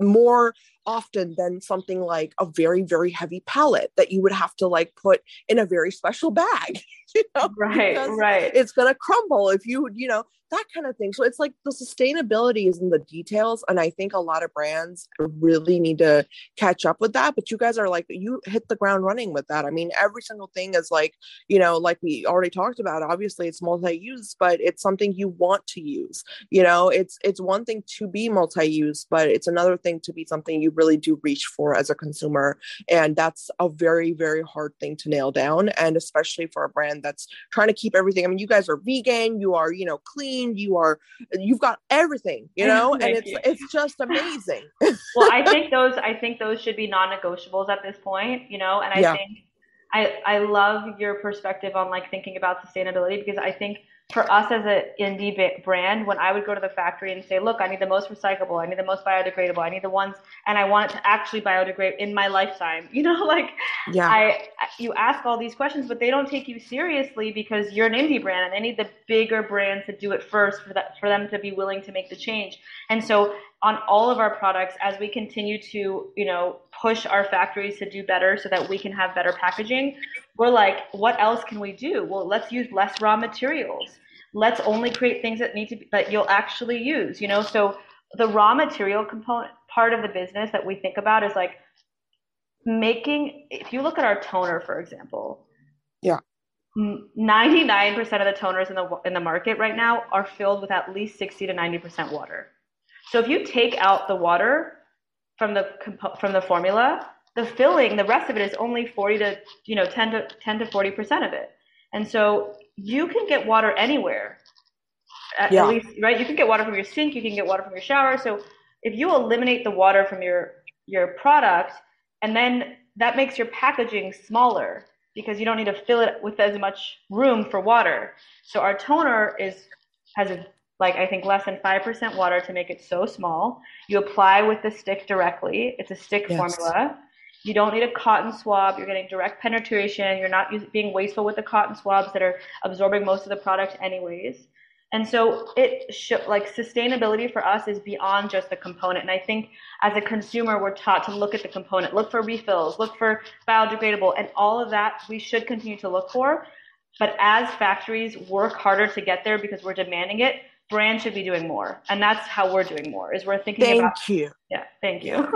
more often than something like a very very heavy palette that you would have to like put in a very special bag you know right right. it's going to crumble if you you know that kind of thing. So it's like the sustainability is in the details and i think a lot of brands really need to catch up with that but you guys are like you hit the ground running with that. I mean every single thing is like you know like we already talked about obviously it's multi-use but it's something you want to use you know? It's it's one thing to be multi-use but it's another thing to be something you really do reach for as a consumer. And that's a very very hard thing to nail down. And especially for a brand that's trying to keep everything i mean you guys are vegan you are you know clean you are you've got everything you know? And it's it's just amazing. Well i think those i think those should be non-negotiables at this point you know? And i yeah. think I, I love your perspective on like thinking about sustainability because I think for us as an indie brand, when I would go to the factory and say, look, I need the most recyclable, I need the most biodegradable, I need the ones, and I want it to actually biodegrade in my lifetime, you know, like, yeah, I, you ask all these questions, but they don't take you seriously because you're an indie brand and they need the bigger brands to do it first for that, for them to be willing to make the change. And so on all of our products, as we continue to, you know, push our factories to do better so that we can have better packaging, we're like, what else can we do? Well, let's use less raw materials. Let's only create things that need to be that you'll actually use you know? So the raw material component part of the business that we think about is like making if you look at our toner for example yeah. 99% of the toners in the in the market right now are filled with at least 60 to 90% water so if you take out the water from the from the formula the filling the rest of it is only 40 to you know 10 to 10 to 40% of it and so you can get water anywhere. At, yeah. at least, right? You can get water from your sink, you can get water from your shower. So if you eliminate the water from your your product, and then that makes your packaging smaller because you don't need to fill it with as much room for water. So our toner is has a like I think less than 5% water to make it so small. You apply with the stick directly. It's a stick yes. formula. You don't need a cotton swab. You're getting direct penetration. You're not being wasteful with the cotton swabs that are absorbing most of the product anyways. And so it sh- like sustainability for us is beyond just the component. And I think as a consumer, we're taught to look at the component, look for refills, look for biodegradable, and all of that we should continue to look for. But as factories work harder to get there because we're demanding it, brands should be doing more. And that's how we're doing more is we're thinking thank about. Thank you. Yeah. Thank you. no,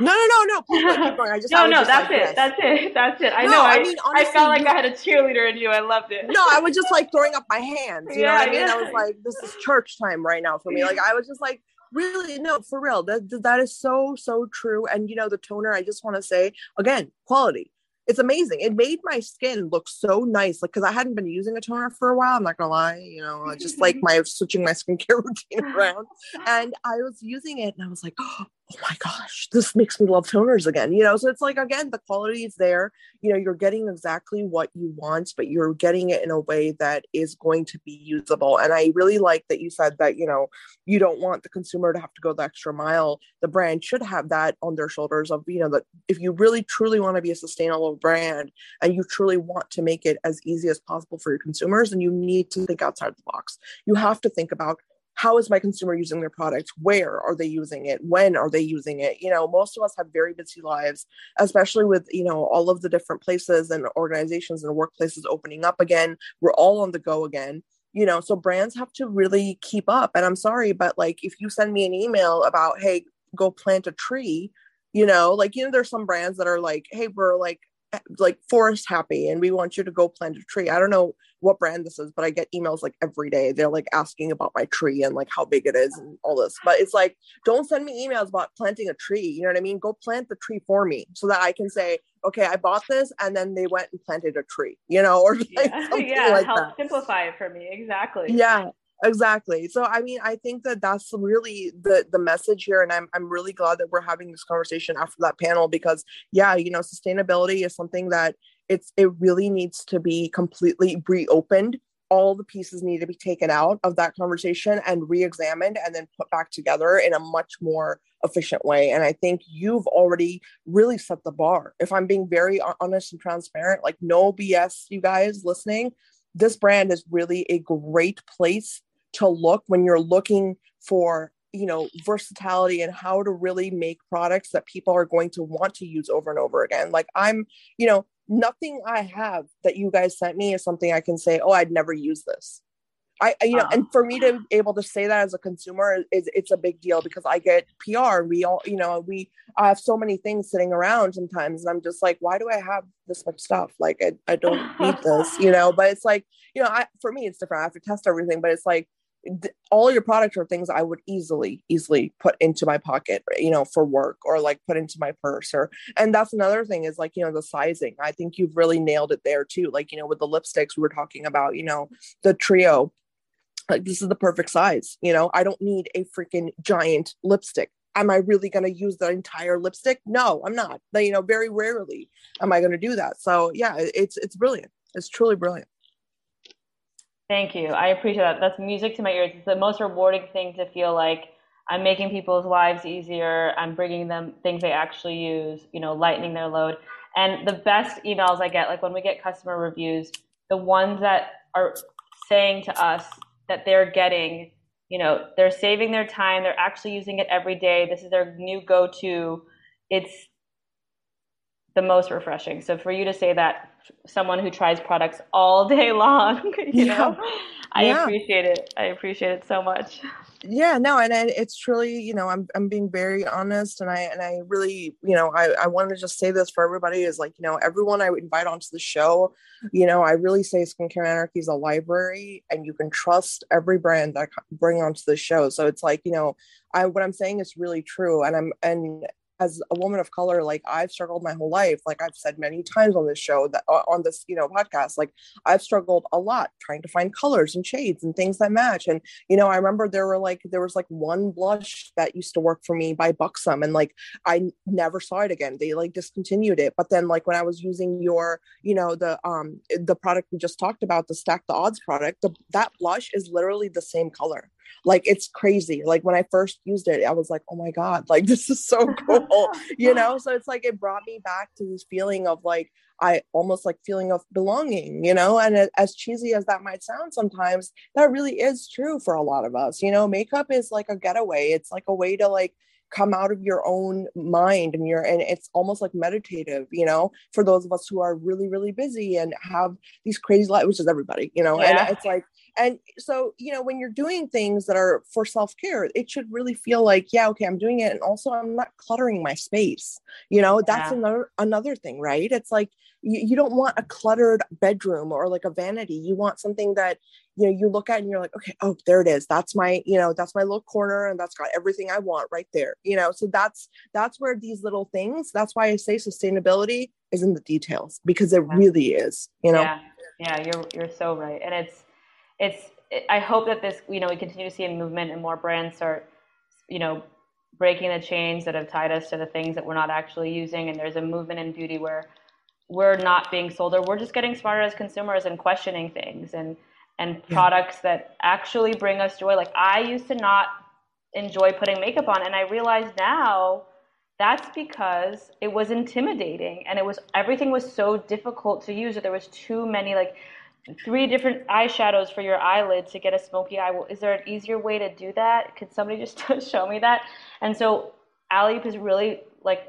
no, no, no. Please keep going. I just, no, I no, that's like it. This. That's it. That's it. I no, know. I, I mean, honestly, I felt like you, I had a cheerleader in you. I loved it. No, I was just like throwing up my hands. You yeah, know what I mean? Yeah. I was like, this is church time right now for me. Like, I was just like, really no for real that that is so so true and you know the toner i just want to say again quality it's amazing. It made my skin look so nice. Like, cause I hadn't been using a toner for a while. I'm not gonna lie, you know, I just like my switching my skincare routine around. And I was using it and I was like, oh, oh my gosh, this makes me love toners again. You know, so it's like again, the quality is there. You know, you're getting exactly what you want, but you're getting it in a way that is going to be usable. And I really like that you said that, you know, you don't want the consumer to have to go the extra mile. The brand should have that on their shoulders of, you know, that if you really truly want to be a sustainable brand and you truly want to make it as easy as possible for your consumers, then you need to think outside the box. You have to think about how is my consumer using their product? Where are they using it? When are they using it? You know most of us have very busy lives especially with you know all of the different places and organizations and workplaces opening up again. We're all on the go again you know so brands have to really keep up. And i'm sorry but like if you send me an email about hey go plant a tree you know like you know there's some brands that are like hey we're like like forest happy and we want you to go plant a tree. I don't know what brand this is but i get emails like every day. They're like asking about my tree and like how big it is and all this. But it's like don't send me emails about planting a tree. You know what i mean? Go plant the tree for me so that i can say okay i bought this and then they went and planted a tree you know or like yeah, yeah. like help that. simplify it for me. Exactly. Yeah exactly so i mean i think that that's really the the message here and i'm i'm really glad that we're having this conversation after that panel because yeah you know sustainability is something that it's it really needs to be completely reopened. All the pieces need to be taken out of that conversation and re-examined and then put back together in a much more efficient way and i think you've already really set the bar. If i'm being very honest and transparent like no bs you guys listening this brand is really a great place to look when you're looking for you know versatility and how to really make products that people are going to want to use over and over again like i'm you know nothing i have that you guys sent me is something i can say oh i'd never use this I, you know, and for me to ah. be able to say that as a consumer is it's a big deal because I get PR. We all, you know, we I have so many things sitting around sometimes, and I'm just like, why do I have this much stuff? Like, I, I don't need this, you know. But it's like, you know, I for me it's different. I have to test everything, but it's like all your products are things I would easily, easily put into my pocket, you know, for work or like put into my purse or, and that's another thing is like, you know, the sizing. I think you've really nailed it there too. Like, you know, with the lipsticks we were talking about, you know, the trio, like this is the perfect size, you know, I don't need a freaking giant lipstick. Am I really going to use the entire lipstick? No, I'm not. You know, very rarely am I going to do that. So yeah, it's, it's brilliant. It's truly brilliant. Thank you. I appreciate that. That's music to my ears. It's the most rewarding thing to feel like I'm making people's lives easier. I'm bringing them things they actually use, you know, lightening their load. And the best emails I get, like when we get customer reviews, the ones that are saying to us that they're getting, you know, they're saving their time, they're actually using it every day. This is their new go to. It's the most refreshing. So for you to say that someone who tries products all day long, you yeah. know, I yeah. appreciate it. I appreciate it so much. Yeah, no, and, it's truly, you know, I'm I'm being very honest, and I and I really, you know, I I want to just say this for everybody is like, you know, everyone I would invite onto the show, you know, I really say Skincare Anarchy is a library, and you can trust every brand that I bring onto the show. So it's like, you know, I what I'm saying is really true, and I'm and as a woman of color like i've struggled my whole life like i've said many times on this show that on this you know podcast like i've struggled a lot trying to find colors and shades and things that match and you know i remember there were like there was like one blush that used to work for me by buxom and like i never saw it again they like discontinued it but then like when i was using your you know the um the product we just talked about the stack the odds product the, that blush is literally the same color like it's crazy. Like when i first used it i was like oh my god like this is so cool you know? So it's like it brought me back to this feeling of like i almost like feeling of belonging you know? And as cheesy as that might sound sometimes that really is true for a lot of us you know? Makeup is like a getaway. It's like a way to like come out of your own mind and you're and it's almost like meditative you know? For those of us who are really really busy and have these crazy lives which is everybody you know? Yeah. and it's like and so you know when you're doing things that are for self-care it should really feel like yeah okay i'm doing it and also i'm not cluttering my space. You know that's yeah. another another thing right? It's like you, you don't want a cluttered bedroom or like a vanity. You want something that you know you look at and you're like okay oh there it is. That's my you know that's my little corner and that's got everything i want right there. You know so that's that's where these little things that's why i say sustainability is in the details because it yeah. really is you know? Yeah. Yeah you're you're so right. And it's it's I hope that this you know we continue to see a movement and more brands start you know breaking the chains that have tied us to the things that we're not actually using. And there's a movement in beauty where we're not being sold or we're just getting smarter as consumers and questioning things and and yeah. products that actually bring us joy. Like I used to not enjoy putting makeup on. And I realize now that's because it was intimidating and it was everything was so difficult to use that there was too many like three different eyeshadows for your eyelids to get a smoky eye. Well, is there an easier way to do that? Could somebody just show me that? And so Alley has really like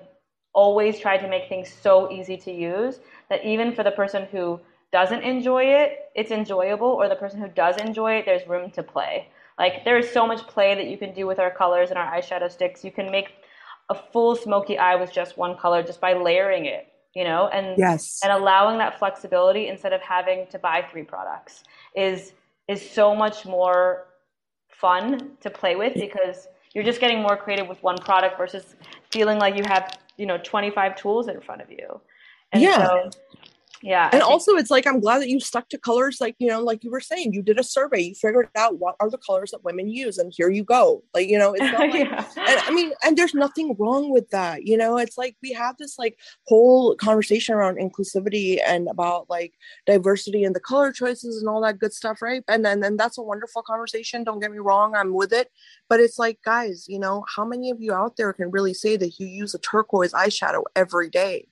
always tried to make things so easy to use that even for the person who doesn't enjoy it, it's enjoyable, or the person who does enjoy it, there's room to play. Like there is so much play that you can do with our colors and our eyeshadow sticks. You can make a full smoky eye with just one color just by layering it you know and yes. and allowing that flexibility instead of having to buy three products is is so much more fun to play with because you're just getting more creative with one product versus feeling like you have you know 25 tools in front of you. And yeah. so yeah and also it's like i'm glad that you stuck to colors like you know like you were saying you did a survey you figured out what are the colors that women use and here you go. Like you know it's not like yeah. and, i mean and there's nothing wrong with that you know? It's like we have this like whole conversation around inclusivity and about like diversity and the color choices and all that good stuff right? And then and that's a wonderful conversation don't get me wrong i'm with it. But it's like guys you know how many of you out there can really say that you use a turquoise eyeshadow every day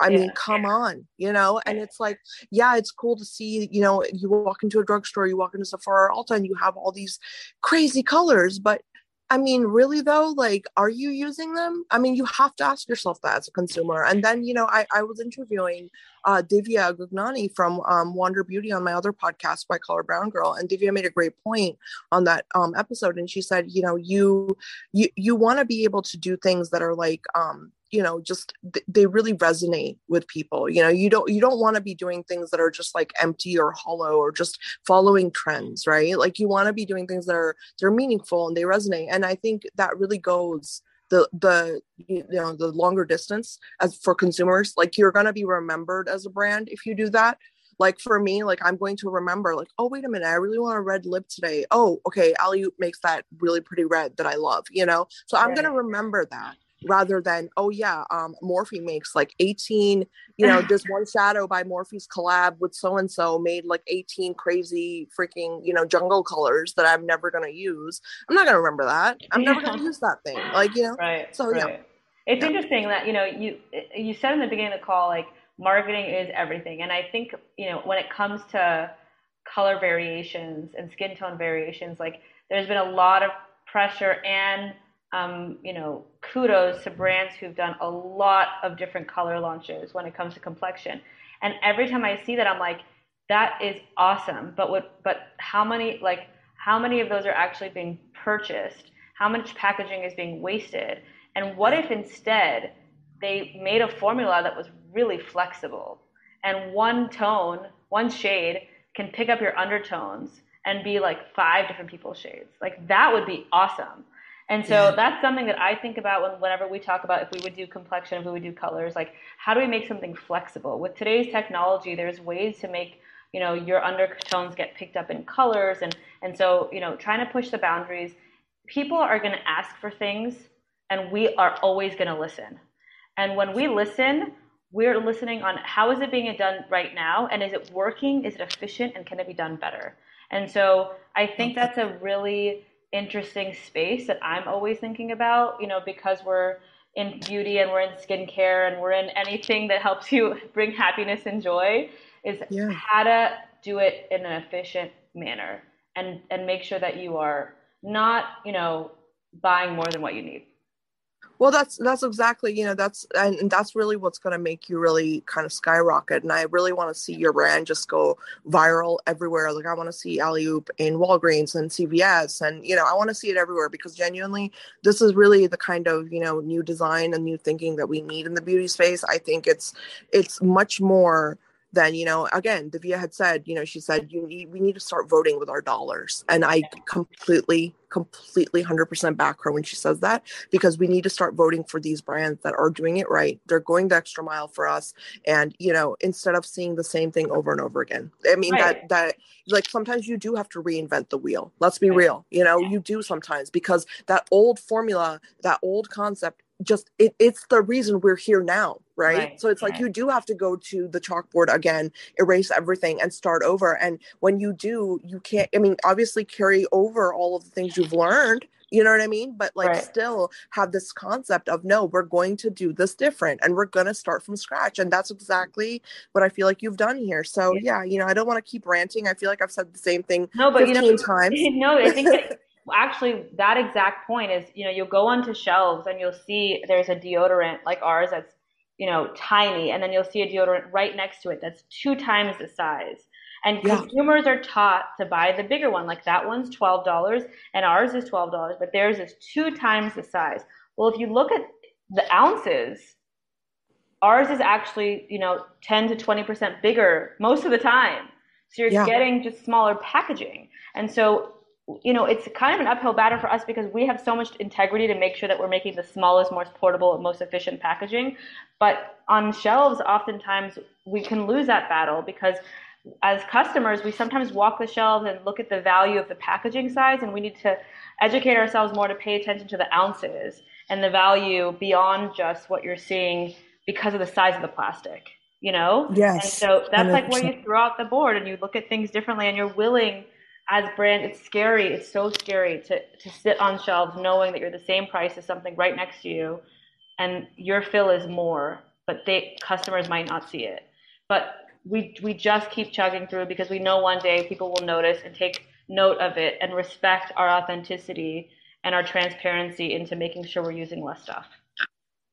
I yeah. mean, come on, you know? And it's like, yeah, it's cool to see, you know, you walk into a drugstore, you walk into Sephora or Ulta, and you have all these crazy colors, but I mean, really though, like, are you using them? I mean, you have to ask yourself that as a consumer. And then, you know, I, I was interviewing uh, Divya Gugnani from um, Wander Beauty on my other podcast, White Collar Brown Girl, and Divya made a great point on that um, episode. And she said, you know, you you you want to be able to do things that are like um, you know just they really resonate with people you know you don't you don't want to be doing things that are just like empty or hollow or just following trends right? Like you want to be doing things that are they're meaningful and they resonate and i think that really goes the the you know the longer distance as for consumers like you're going to be remembered as a brand if you do that. Like for me like i'm going to remember like oh wait a minute i really want a red lip today. Oh okay Alley makes that really pretty red that i love you know? So i'm going to remember that rather than oh yeah um morphe makes like 18 you know this one shadow by morphe's collab with so and so made like 18 crazy freaking you know jungle colors that i'm never going to use i'm not going to remember that i'm yeah. never going to use that thing like you know right so right. yeah it's yeah. interesting that you know you you said in the beginning of the call like marketing is everything and i think you know when it comes to color variations and skin tone variations like there's been a lot of pressure and um, you know, kudos to brands who've done a lot of different color launches when it comes to complexion. And every time I see that, I'm like, that is awesome. But what? But how many like how many of those are actually being purchased? How much packaging is being wasted? And what if instead they made a formula that was really flexible and one tone, one shade can pick up your undertones and be like five different people's shades? Like that would be awesome. And so yeah. that's something that I think about when, whenever we talk about if we would do complexion, if we would do colors, like how do we make something flexible? With today's technology, there's ways to make you know your undertones get picked up in colors, and and so you know trying to push the boundaries. People are going to ask for things, and we are always going to listen. And when we listen, we're listening on how is it being done right now, and is it working? Is it efficient, and can it be done better? And so I think that's a really interesting space that I'm always thinking about, you know, because we're in beauty and we're in skincare and we're in anything that helps you bring happiness and joy is yeah. how to do it in an efficient manner and and make sure that you are not, you know, buying more than what you need well that's that's exactly you know that's and, and that's really what's going to make you really kind of skyrocket and i really want to see your brand just go viral everywhere. Like i want to see Alleyoop in walgreens and cvs and you know i want to see it everywhere because genuinely this is really the kind of you know new design and new thinking that we need in the beauty space. I think it's it's much more then you know again Divya had said you know she said you need, we need to start voting with our dollars. And i completely completely 100% back her when she says that because we need to start voting for these brands that are doing it right. They're going the extra mile for us and you know instead of seeing the same thing over and over again. I mean right. that that like sometimes you do have to reinvent the wheel. Let's be right. real you know you do sometimes because that old formula that old concept just it, it's the reason we're here now right, right so it's like you do have to go to the chalkboard again erase everything and start over and when you do you can't i mean obviously carry over all of the things you've learned you know what i mean? But like right. still have this concept of no we're going to do this different and we're going to start from scratch and that's exactly what i feel like you've done here. So yeah, yeah you know i don't want to keep ranting. I feel like i've said the same thing no but 15 you know times. no i think actually that exact point is you know you'll go onto shelves and you'll see there's a deodorant like ours that's you know tiny and then you'll see a deodorant right next to it that's two times the size and yeah. consumers are taught to buy the bigger one like that one's $12 and ours is $12 but theirs is two times the size well if you look at the ounces ours is actually you know 10 to 20% bigger most of the time so you're yeah. getting just smaller packaging and so you know, it's kind of an uphill battle for us because we have so much integrity to make sure that we're making the smallest, most portable, most efficient packaging. But on shelves, oftentimes we can lose that battle because as customers, we sometimes walk the shelves and look at the value of the packaging size, and we need to educate ourselves more to pay attention to the ounces and the value beyond just what you're seeing because of the size of the plastic. You know? Yes. And so that's 100%. like where you throw out the board and you look at things differently and you're willing as brand, it's scary. It's so scary to, to sit on shelves knowing that you're the same price as something right next to you and your fill is more, but they customers might not see it. But we we just keep chugging through because we know one day people will notice and take note of it and respect our authenticity and our transparency into making sure we're using less stuff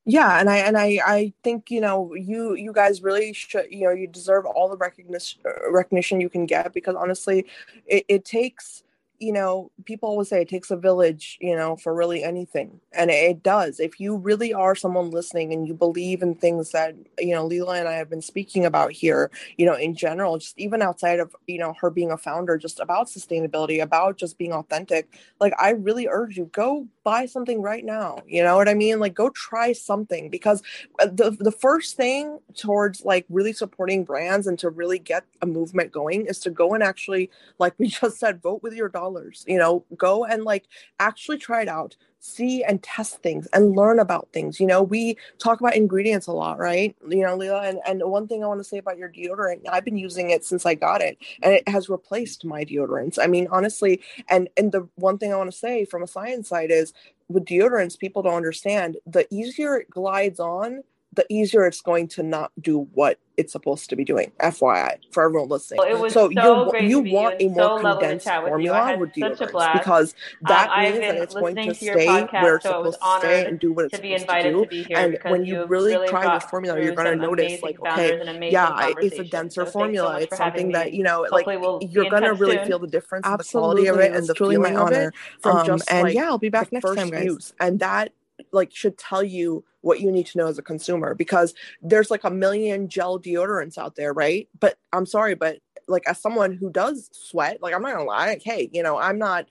yeah and i and i i think you know you you guys really should you know you deserve all the recognition uh, recognition you can get because honestly it, it takes you know, people always say it takes a village, you know, for really anything. And it does. If you really are someone listening and you believe in things that, you know, Leila and I have been speaking about here, you know, in general, just even outside of, you know, her being a founder, just about sustainability, about just being authentic, like I really urge you, go buy something right now. You know what I mean? Like go try something because uh, the the first thing towards like really supporting brands and to really get a movement going is to go and actually, like we just said, vote with your dollars you know go and like actually try it out see and test things and learn about things you know we talk about ingredients a lot right? You know Leila and, and one thing i want to say about your deodorant i've been using it since i got it and it has replaced my deodorants. I mean honestly and and the one thing i want to say from a science side is with deodorants people don't understand the easier it glides on the easier it's going to not do what it's supposed to be doing. FYI, for everyone listening. Well, so, so you want a more so condensed formula with, deodorants because that um, means that it's going to, stay podcast, where it's so supposed to stay and do what it's supposed to do. To and when you really, really try this formula, you're going to notice like, okay, yeah, it's a denser formula. It's something that you know, like you're going to really feel the difference in the quality of it and the feeling of it from just and yeah, I'll be back next time, guys. And that like should tell you what you need to know as a consumer because there's like a million gel deodorants out there, right? But I'm sorry, but like as someone who does sweat, like I'm not gonna lie, like, hey, you know, I'm not,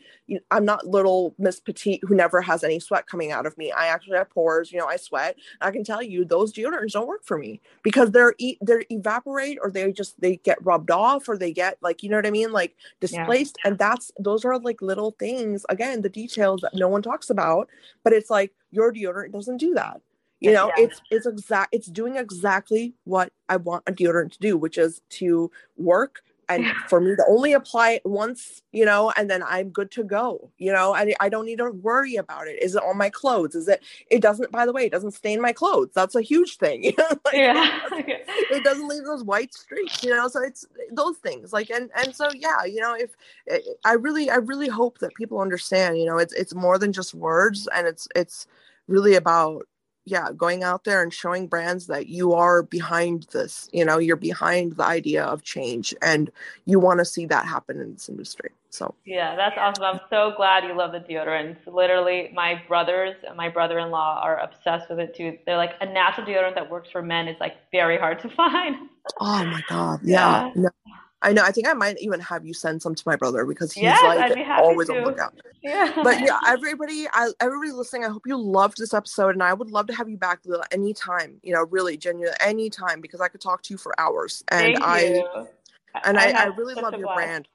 I'm not little Miss Petite who never has any sweat coming out of me. I actually have pores, you know, I sweat. I can tell you those deodorants don't work for me because they're they're evaporate or they just they get rubbed off or they get like you know what I mean, like displaced. Yeah. And that's those are like little things. Again, the details that no one talks about, but it's like your deodorant doesn't do that you know yeah. it's it's exact it's doing exactly what i want a deodorant to do which is to work and for me to only apply it once you know and then i'm good to go you know I, I don't need to worry about it. Is it on my clothes? Is it it doesn't by the way it doesn't stain my clothes. That's a huge thing. You know? like, yeah. it doesn't, it doesn't leave those white streaks you know so it's those things like and and so yeah you know if eh, i really i really hope that people understand you know it's it's more than just words and it's it's really about yeah going out there and showing brands that you are behind this you know you're behind the idea of change and you want to see that happen in this industry so. Yeah that's awesome. I'm so glad you love the deodorants. Literally my brothers and my brother-in-law are obsessed with it too. They're like a natural deodorant that works for men is like very hard to find. Oh my god yeah, yeah. No, I know. I think I might even have you send some to my brother because he's yes, like always to. on lookout. Yeah. But yeah, everybody, I, everybody listening, I hope you loved this episode, and I would love to have you back anytime. You know, really, genuine, anytime because I could talk to you for hours. And Thank I, you. and I, I, I really love your brand.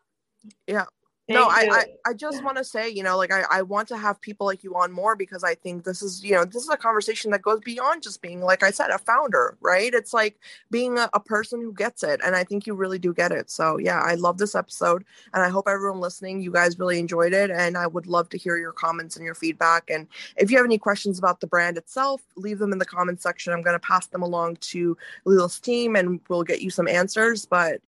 Yeah, Thank no, I, I, I, just want to say, you know, like I, I want to have people like you on more because I think this is, you know, this is a conversation that goes beyond just being, like I said, a founder, right? It's like being a, a person who gets it. And I think you really do get it. So, yeah, I love this episode. And I hope everyone listening, you guys really enjoyed it. And I would love to hear your comments and your feedback. And if you have any questions about the brand itself, leave them in the comments section. I'm going to pass them along to Leila's team and we'll get you some answers. But